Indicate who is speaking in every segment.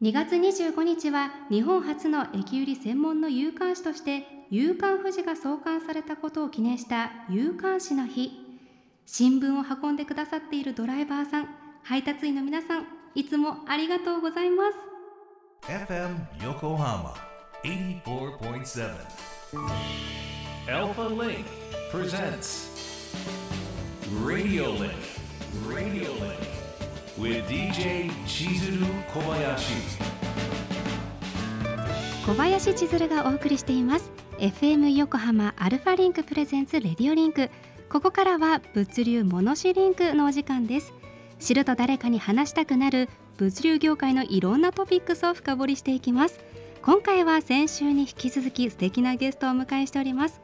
Speaker 1: 2月25日は日本初の駅売り専門の有刊誌として夕刊富士が創刊されたことを記念した夕刊誌の日。新聞を運んでくださっているドライバーさん配達員の皆さんいつもありがとうございます。
Speaker 2: FM Yokohama 84.7 Alpha Link presents Radio Link. Radio Link. With DJ Chizuru Kobayashi
Speaker 1: 小林。千鶴がお送りしています。FM 横浜アルファリンク presents Radio Link。ここからは物流ものしリンクのお時間です。知ると誰かに話したくなる物流業界のいろんなトピックスを深掘りしていきます。今回は先週に引き続き素敵なゲストをお迎えしております。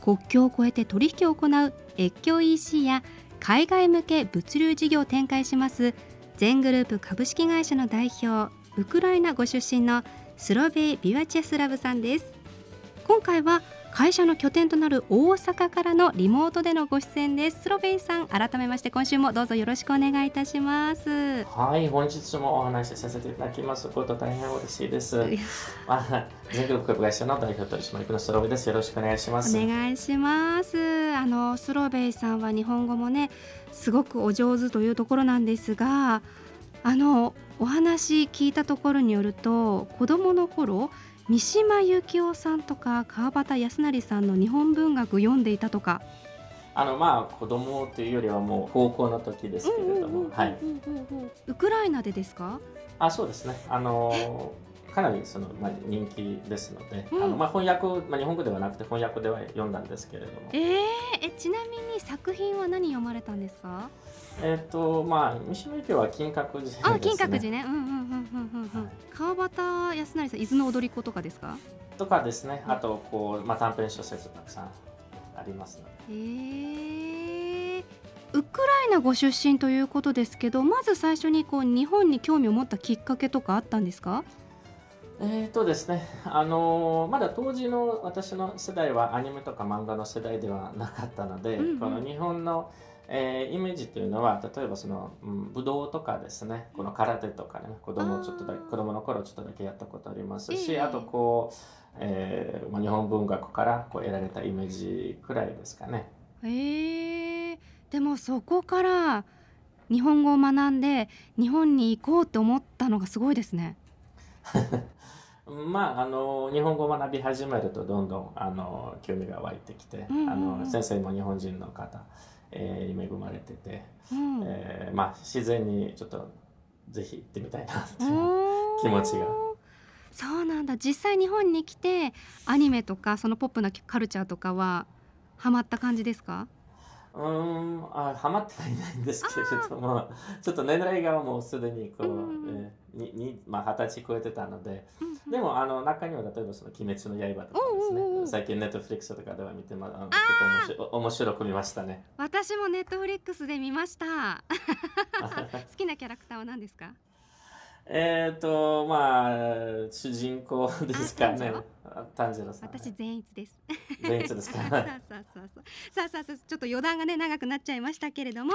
Speaker 1: 国境を越えて取引を行う越境 EC や海外向け物流事業を展開します全グループ株式会社の代表ウクライナご出身のスロベイ・ビワチェスラブさんです。今回は会社の拠点となる大阪からのリモートでのご出演ですスロベイさん改めまして今週もどうぞよろしくお願いいたします
Speaker 3: はい、本日もお話しさせていただきますこと大変嬉しいです。まあ、全国株会社の代表取締役のスロベです。よろしくお願いします。
Speaker 1: お願いしますあのスロベイさんは日本語もねすごくお上手というところなんですがあのお話聞いたところによると子供の頃三島由紀夫さんとか川端康成さんの日本文学読んでいたとか。
Speaker 3: あの、まあ、子供というよりはもう高校の時ですけれども、はい。
Speaker 1: ウクライナでですか？
Speaker 3: あ、そうですね。あの、かなりその、まあ、人気ですので、
Speaker 1: うん。
Speaker 3: あのまあ、翻訳、まあ、日本語ではなくて翻訳では読んだんですけれども、
Speaker 1: えー、えちなみに作品は何読まれたんですか？
Speaker 3: えっ、と、まあ、三島由紀夫は金閣寺です、ね。
Speaker 1: あ金閣寺ね。うんうんうんうんうんうん
Speaker 3: はい。
Speaker 1: 川端康成さん伊豆の踊り子とかですか？
Speaker 3: とかですね、あと、こう、まあ、短編小説たくさんありますので。
Speaker 1: えー、ウクライナご出身ということですけどまず最初にこう日本に興味を持ったきっかけとかあったんですか？
Speaker 3: えーとですね、あのーまだ当時の私の世代はアニメとか漫画の世代ではなかったので、
Speaker 1: うんうん
Speaker 3: この日本の、えーイメージというのは例えばその、うん、武道とかですねこの空手とかね子供ちょっとだ子供の頃ちょっとだけやったことありますし、
Speaker 1: ええ
Speaker 3: あとこう、えーまあ、日本文学からこう得られたイメージくらいですかね。
Speaker 1: えー、でもそこから日本語を学んで日本に行こうって思ったのがすごいですね。
Speaker 3: まあ、あの日本語を学び始めるとどんどんあの興味が湧いてきて、
Speaker 1: うんうんうん。
Speaker 3: あの先生も日本人の方、えーに恵まれてて、
Speaker 1: うん。
Speaker 3: えーまあ、自然にちょっとぜひ行ってみたいなっていう気持ちが。
Speaker 1: そうなんだ。実際日本に来てアニメとかそのポップなカルチャーとかはハマった感じですか？
Speaker 3: うーんあハマってはいないんですけれどもちょっと年齢がもうすでにこう、
Speaker 1: うんうん
Speaker 3: えーににまあ、二十歳超えてたので
Speaker 1: うんうん。
Speaker 3: でもあの中には例えばその「鬼滅の刃」とかです
Speaker 1: おうおうおう。
Speaker 3: ね最近ネットフリックスとかでは見てまあの結構面白面白く見ましたね。
Speaker 1: 私もネットフリックスで見ました。好きなキャラクターは何ですか？
Speaker 3: えっとまあ主人公ですかね。
Speaker 1: あ
Speaker 3: 炭治郎さん、
Speaker 1: 私善逸です。
Speaker 3: 善逸ですか。
Speaker 1: さあさあさあさあさあちょっと余談がね長くなっちゃいましたけれども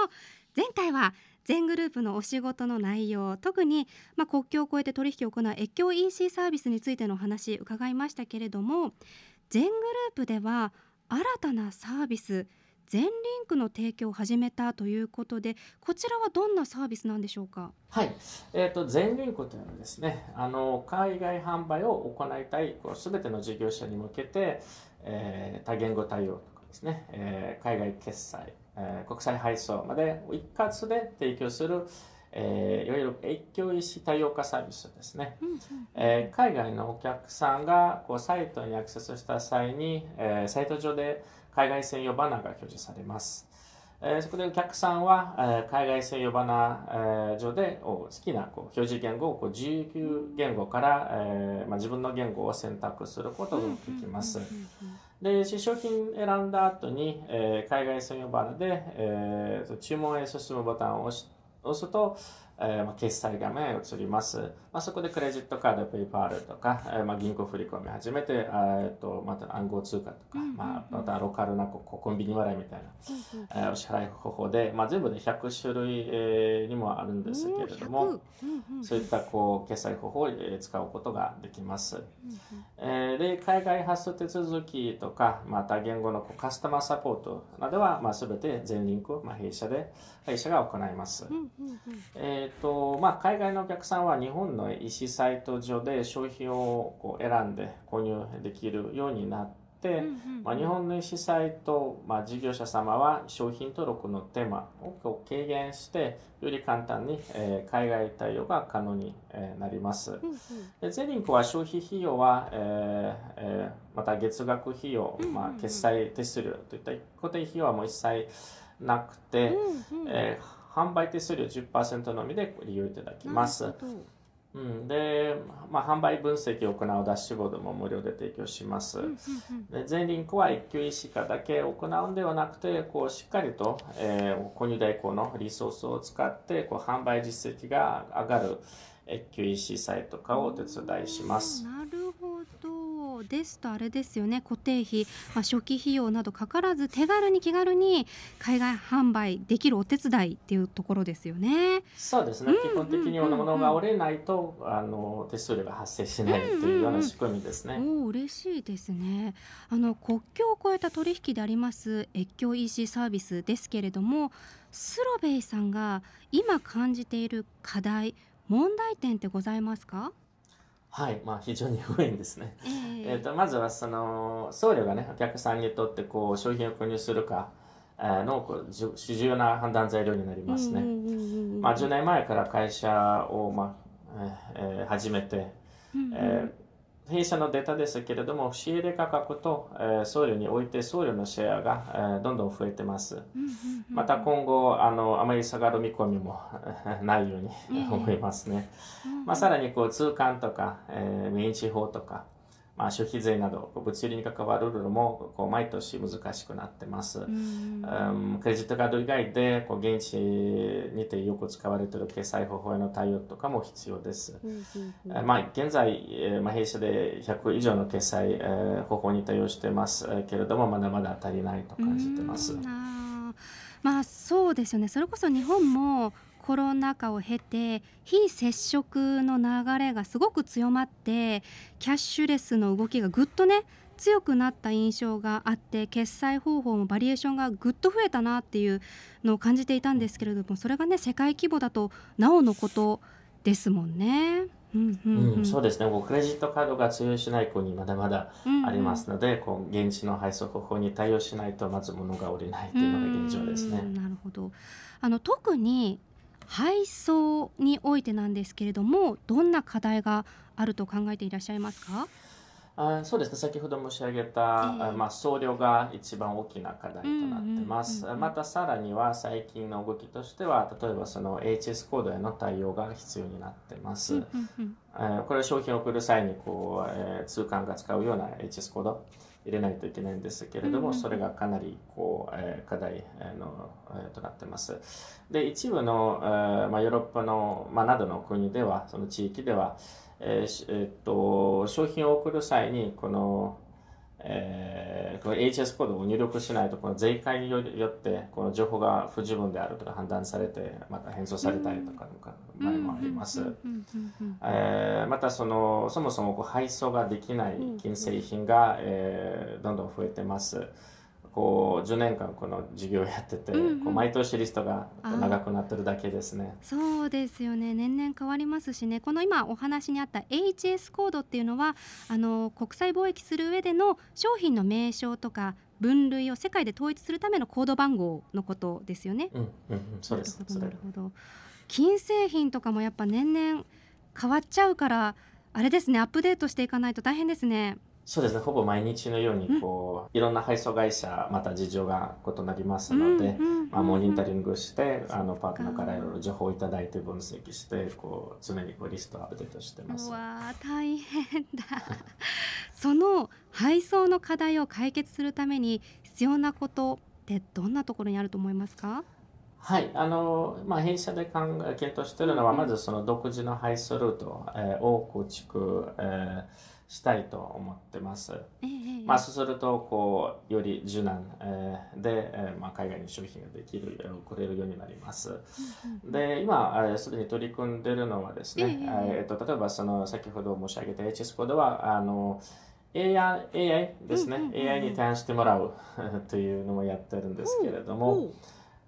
Speaker 1: 前回は全グループのお仕事の内容特に、まあ、国境を越えて取引を行う越境 EC サービスについてのお話伺いましたけれども全グループでは新たなサービス全リンクの提供を始めたということでこちらはどんなサービスなんでしょうか？
Speaker 3: はい、えー、と全リンクというのはですねあの海外販売を行いたいこう全ての事業者に向けて、えー多言語対応とかですね、えー海外決済、えー国際配送まで一括で提供する、えーいわゆる越境 EC 多様化サービスですね。えー海外のお客さんがこうサイトにアクセスした際に、えーサイト上で海外専用バナーが表示されます。えーそこでお客さんは、えー海外専用バナー、えー上で好きなこう表示言語をこう自由言語から、えーまあ、自分の言語を選択することができます。で、試商品選んだ後に、えー海外専用バナーで、えー注文へ進むボタンを押すと、えーまあ、決済画面映ります。まあ、そこでクレジットカード、ペイパールとか、えーまあ、銀行振り込み始めて、えっとまた暗号通貨とか、まあ、またローカルなこうコンビニ払いみたいな、えーお支払い方法で、まあ、全部で100種類、えーにもあるんですけれども、
Speaker 1: おー100うんうん
Speaker 3: そういったこう決済方法をえー使うことができます。えーで海外発送手続きとか、また言語のこうカスタマーサポートなどは、まあ、全て全リンク、まあ、弊社で弊社が行います。
Speaker 1: うんうんうん
Speaker 3: えーとまあ、海外のお客さんは日本の EC サイト上で商品をこう選んで購入できるようになって、
Speaker 1: うんうん
Speaker 3: まあ、日本の EC サイト、まあ、事業者様は商品登録の手間をこう軽減してより簡単に、えー海外対応が可能に、えーなります。
Speaker 1: うんうん。
Speaker 3: でゼリンクは消費費用は、えーえーまた月額費用、まあ、決済手数料といった固定費用はもう一切なくて、
Speaker 1: うんうん。
Speaker 3: えー販売手数料10%のみでご利用いただきますうん、で、まあ、販売分析を行うダッシュボードも無料で提供します。で全リンクは一級 EC 化だけ行うんではなくてこうしっかりと、えー購入代行のリソースを使ってこう販売実績が上がる一級 EC サイト化をお手伝いします。
Speaker 1: なるですとあれですよね。固定費、まあ、初期費用などかからず手軽に気軽に海外販売できるお手伝いっていうところですよね。
Speaker 3: そうですね、
Speaker 1: うん
Speaker 3: 基本的に物が折れないとあの手数料が発生しないというような仕組みですね。
Speaker 1: おお嬉しいですね。あの国境を越えた取引であります越境 EC サービスですけれどもスロベイさんが今感じている課題問題点ってございますか、
Speaker 3: はい、まあ非常に多いんですね。
Speaker 1: え
Speaker 3: えー、とまずはその送料がねお客さんにとってこう商品を購入するかえーのこう主要な判断材料になりますね。まあ、10年前から会社を、まあえーえー始めて、えー弊社のデータですけれども仕入れ価格と、えー送料において送料のシェアが、えーどんどん増えてます。また今後あのあまり下がる見込みもえー ないように
Speaker 1: うん
Speaker 3: 思いますね。まあ、さらにこう通関とか、えー、民地法とか、まあ、消費税など物流に関わるルールもこう毎年難しくなってます。
Speaker 1: うん
Speaker 3: うんクレジットカード以外でこう現地にてよく使われている決済方法への対応とかも必要です。
Speaker 1: うん
Speaker 3: まあ、現在、えーまあ、弊社で100以上の決済、えー方法に対応してますえーけれどもまだまだ足りないと感じてます。
Speaker 1: まあそうですよねそれこそ日本もコロナ禍を経て非接触の流れがすごく強まってキャッシュレスの動きがぐっとね強くなった印象があって決済方法もバリエーションがぐっと増えたなっていうのを感じていたんですけれどもそれがね世界規模だとなおのことですもんね。うんうん
Speaker 3: う、
Speaker 1: うんん
Speaker 3: そうですね。こうクレジットカードが通用しない国まだまだありますので、こう現地の配送方法に対応しないとまず物が売れないというのが現状ですね
Speaker 1: う。んなるほどあの特に配送においてなんですけれどもどんな課題があると考えていらっしゃいますか？
Speaker 3: あそうですね。先ほど申し上げた、
Speaker 1: ええ。
Speaker 3: あまあ、送料が一番大きな課題となってます、
Speaker 1: うんうんうんうん
Speaker 3: またさらには最近の動きとしては例えばその HS コードへの対応が必要になってます、
Speaker 1: うんうんうん。
Speaker 3: えーこれ商品を送る際にこう、えー通関が使うような HS コード入れないといけないんですけれども、
Speaker 1: うんうん
Speaker 3: それがかなりこう、えー課題、えーの、えーとなってます。で一部の、えーまあ、ヨーロッパの、まあ、などの国ではその地域では、えーえーと商品を送る際にこのえーこの HS コードを入力しないとこの税関によってこの情報が不十分であるとか判断されてまた返送されたりとかの場合もあります。えまたそのそもそもこう配送ができない金製品が、えーどんどん増えてます。こう10年間この授業をやってて、
Speaker 1: うんうん
Speaker 3: こう毎年リストが長くなってるだけですね。
Speaker 1: そうですよね年々変わりますしねこの今お話にあった HS コードっていうのはあの国際貿易する上での商品の名称とか分類を世界で統一するためのコード番号のことですよね。
Speaker 3: うんうんうん、そうです。
Speaker 1: なるほど金製品とかもやっぱ年々変わっちゃうからあれですねアップデートしていかないと大変ですね。
Speaker 3: そうですね。ほぼ毎日のようにこう、いろんな配送会社また事情が異なりますので、
Speaker 1: うんうんうん
Speaker 3: まあ、モニタリングしてあのパートナーからいろいろ情報をいただいて分析してこう常にこうリストをアップデートしてます。
Speaker 1: う。わー大変だ。その配送の課題を解決するために必要なことってどんなところにあると思いますか？
Speaker 3: はい、あの、まあ、弊社で考え、検討しているのは、
Speaker 1: うん。うん
Speaker 3: まずその独自の配送ルート、えーを構築、えーしたいと思ってます。まあ、そうすると、こう、より柔軟、えーで、えーまあ、海外に商品ができる、えー送れるようになります。で、今、えーすでに取り組んでいるのはですね、
Speaker 1: え
Speaker 3: っと、例えば、その、先ほど申し上げた HS コードは、あの、AI, AI ですね、AI に対応してもらう というのもやってるんですけれども、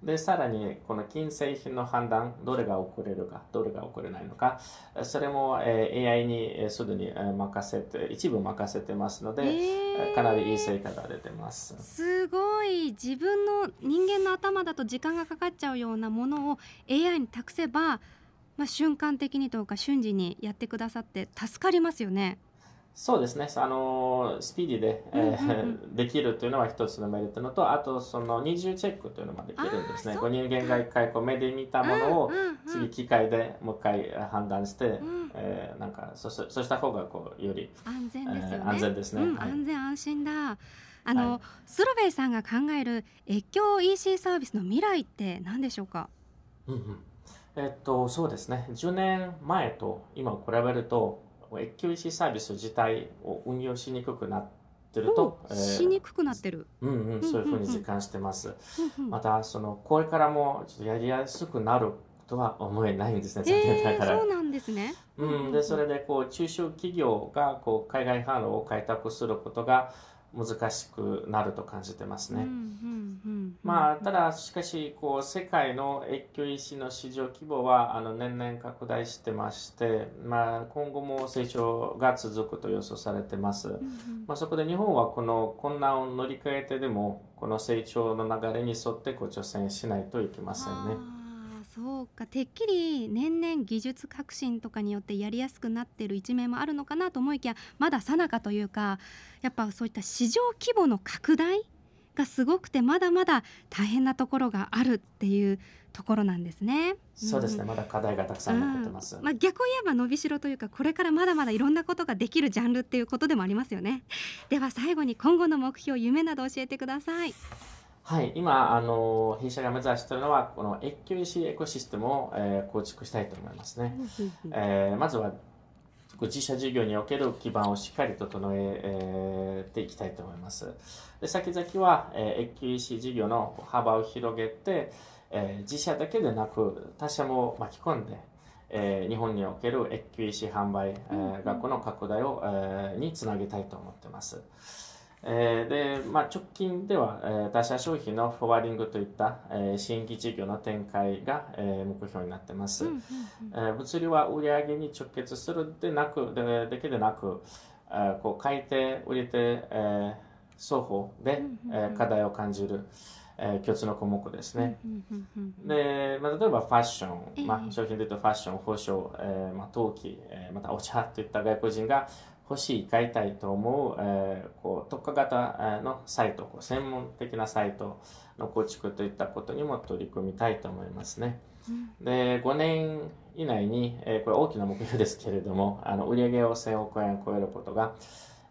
Speaker 3: で、さらに、この金製品の判断、どれが遅れるか、どれが遅れないのか、それも、えー AI にえーすでにえー任せて、一部任せてますので、
Speaker 1: ええ
Speaker 3: かなりいい成果が出てます。
Speaker 1: すごい自分の人間の頭だと時間がかかっちゃうようなものを AI に託せば、まあ、瞬間的にというか瞬時にやってくださって助かりますよね。
Speaker 3: そうですね、あのスピーディーで、えー できるというのは一つのメリットのと、あとその二重チェックというのもできるんですね。
Speaker 1: あー
Speaker 3: こう。人間が一回こう目で見たものを次機械でもう一回判断して、
Speaker 1: ん。
Speaker 3: えーなんかそしそうした方がこうより、
Speaker 1: 安全ですよね。
Speaker 3: えー安全ですね。
Speaker 1: 安全安心だ。あの、
Speaker 3: はい。
Speaker 1: スロベイさんが考える越境 EC サービスの未来って何でしょうか？
Speaker 3: うんうん。えっと、そうですね、10年前と今を比べると、越境 EC サービス自体を運用しにくくなってると、
Speaker 1: おしにくくなってる。
Speaker 3: うんうん、
Speaker 1: うん
Speaker 3: そういうふうに実感してます。
Speaker 1: うんうん
Speaker 3: また、その、これからもちょっとやりやすくなるとは思えないんですね、
Speaker 1: えー。そうなんですね。
Speaker 3: うん、で、それで、こう、中小企業が、こう、海外販路を開拓することが難しくなると感じてますね。まあ、ただ、しかし、こう、世界の越境 EC の市場規模は、あの、年々拡大してまして、まあ、今後も成長が続くと予想されてます。
Speaker 1: うんうん
Speaker 3: まあ、そこで日本はこの困難を乗り換えてでも、この成長の流れに沿ってこう挑戦しないといけませんね。
Speaker 1: そうか。てっきり年々技術革新とかによってやりやすくなっている一面もあるのかなと思いきやまだ最中というかやっぱそういった市場規模の拡大がすごくてまだまだ大変なところがあるっていうところなんですね。
Speaker 3: そうですね、
Speaker 1: ん。
Speaker 3: まだ課題がたくさん残ってます。
Speaker 1: うん。まあ、逆を言えば伸びしろというかこれからまだまだいろんなことができるジャンルっていうことでもありますよね。では最後に今後の目標夢など教えてください
Speaker 3: はい、今、あの、弊社が目指しているのは、この越境 EC エコシステムを、えー構築したいと思いますね。えーまずは、自社事業における基盤をしっかり整ええーていきたいと思います。で、先々は、えー、越境 EC 事業の幅を広げて、えー自社だけでなく他社も巻き込んで、えー日本における越境 EC 販売、えー学校の拡大を、えーにつなげたいと思ってます。えーで、まあ、直近では、えー他社商品のフォワーディングといった、えー新規事業の展開が、えー目標になってます。
Speaker 1: うんうんうん。
Speaker 3: えー物流は売上に直結するでなくでだけでなく、えーこう買い手売り手、えー双方で、
Speaker 1: うんうんうん。
Speaker 3: えー課題を感じる、えー共通の項目ですね。で、まあ、例えばファッション、ま
Speaker 1: え。え
Speaker 3: あ、商品で言うとファッション、保証、えーまあ、陶器、えーまたお茶といった外国人が欲しい、買いたいと思う、えーこう特化型えーのサイト、こう専門的なサイトの構築といったことにも取り組みたいと思いますね。
Speaker 1: うん
Speaker 3: で、5年以内に、えーこれ大きな目標ですけれども、あの売上を1000億円超えることが、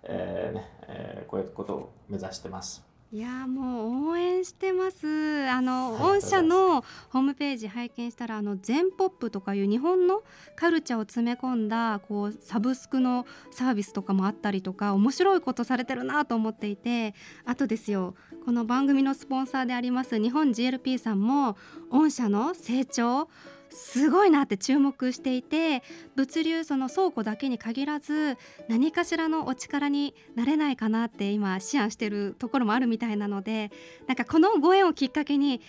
Speaker 3: えーねえー超えることを目指してます。
Speaker 1: いやーもう応援してます。あの、
Speaker 3: はい
Speaker 1: 御社のホームページ拝見したらあの全ポップとかいう日本のカルチャーを詰め込んだこうサブスクのサービスとかもあったりとか面白いことされてるなと思っていてあとですよこの番組のスポンサーであります日本 GLP さんも御社の成長すごいなって注目していて物流その倉庫だけに限らず何かしらのお力になれないかなって今思案してるところもあるみたいなのでなんかこのご縁をきっかけに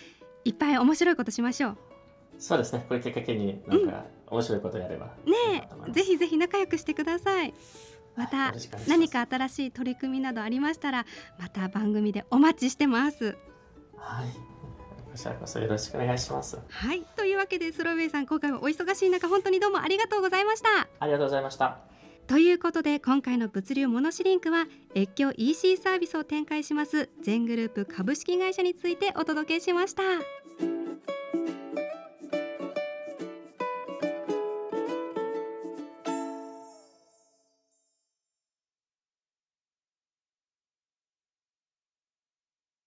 Speaker 1: いっぱい面白いことしましょう。
Speaker 3: そうですね、これきっかけになんか面白いことやれば
Speaker 1: ねぜひぜひ仲良くしてください。また何か新しい取り組みなどありましたらまた番組でお待ちしてます。
Speaker 3: はい。こちらこそよろしくお願いします。
Speaker 1: はいというわけでスローウェイさん今回はお忙しい中本当にどうもありがとうございました
Speaker 3: ありがとうございました。
Speaker 1: ということで今回の物流モノシリンクは越境 EC サービスを展開します全グループ株式会社についてお届けしました。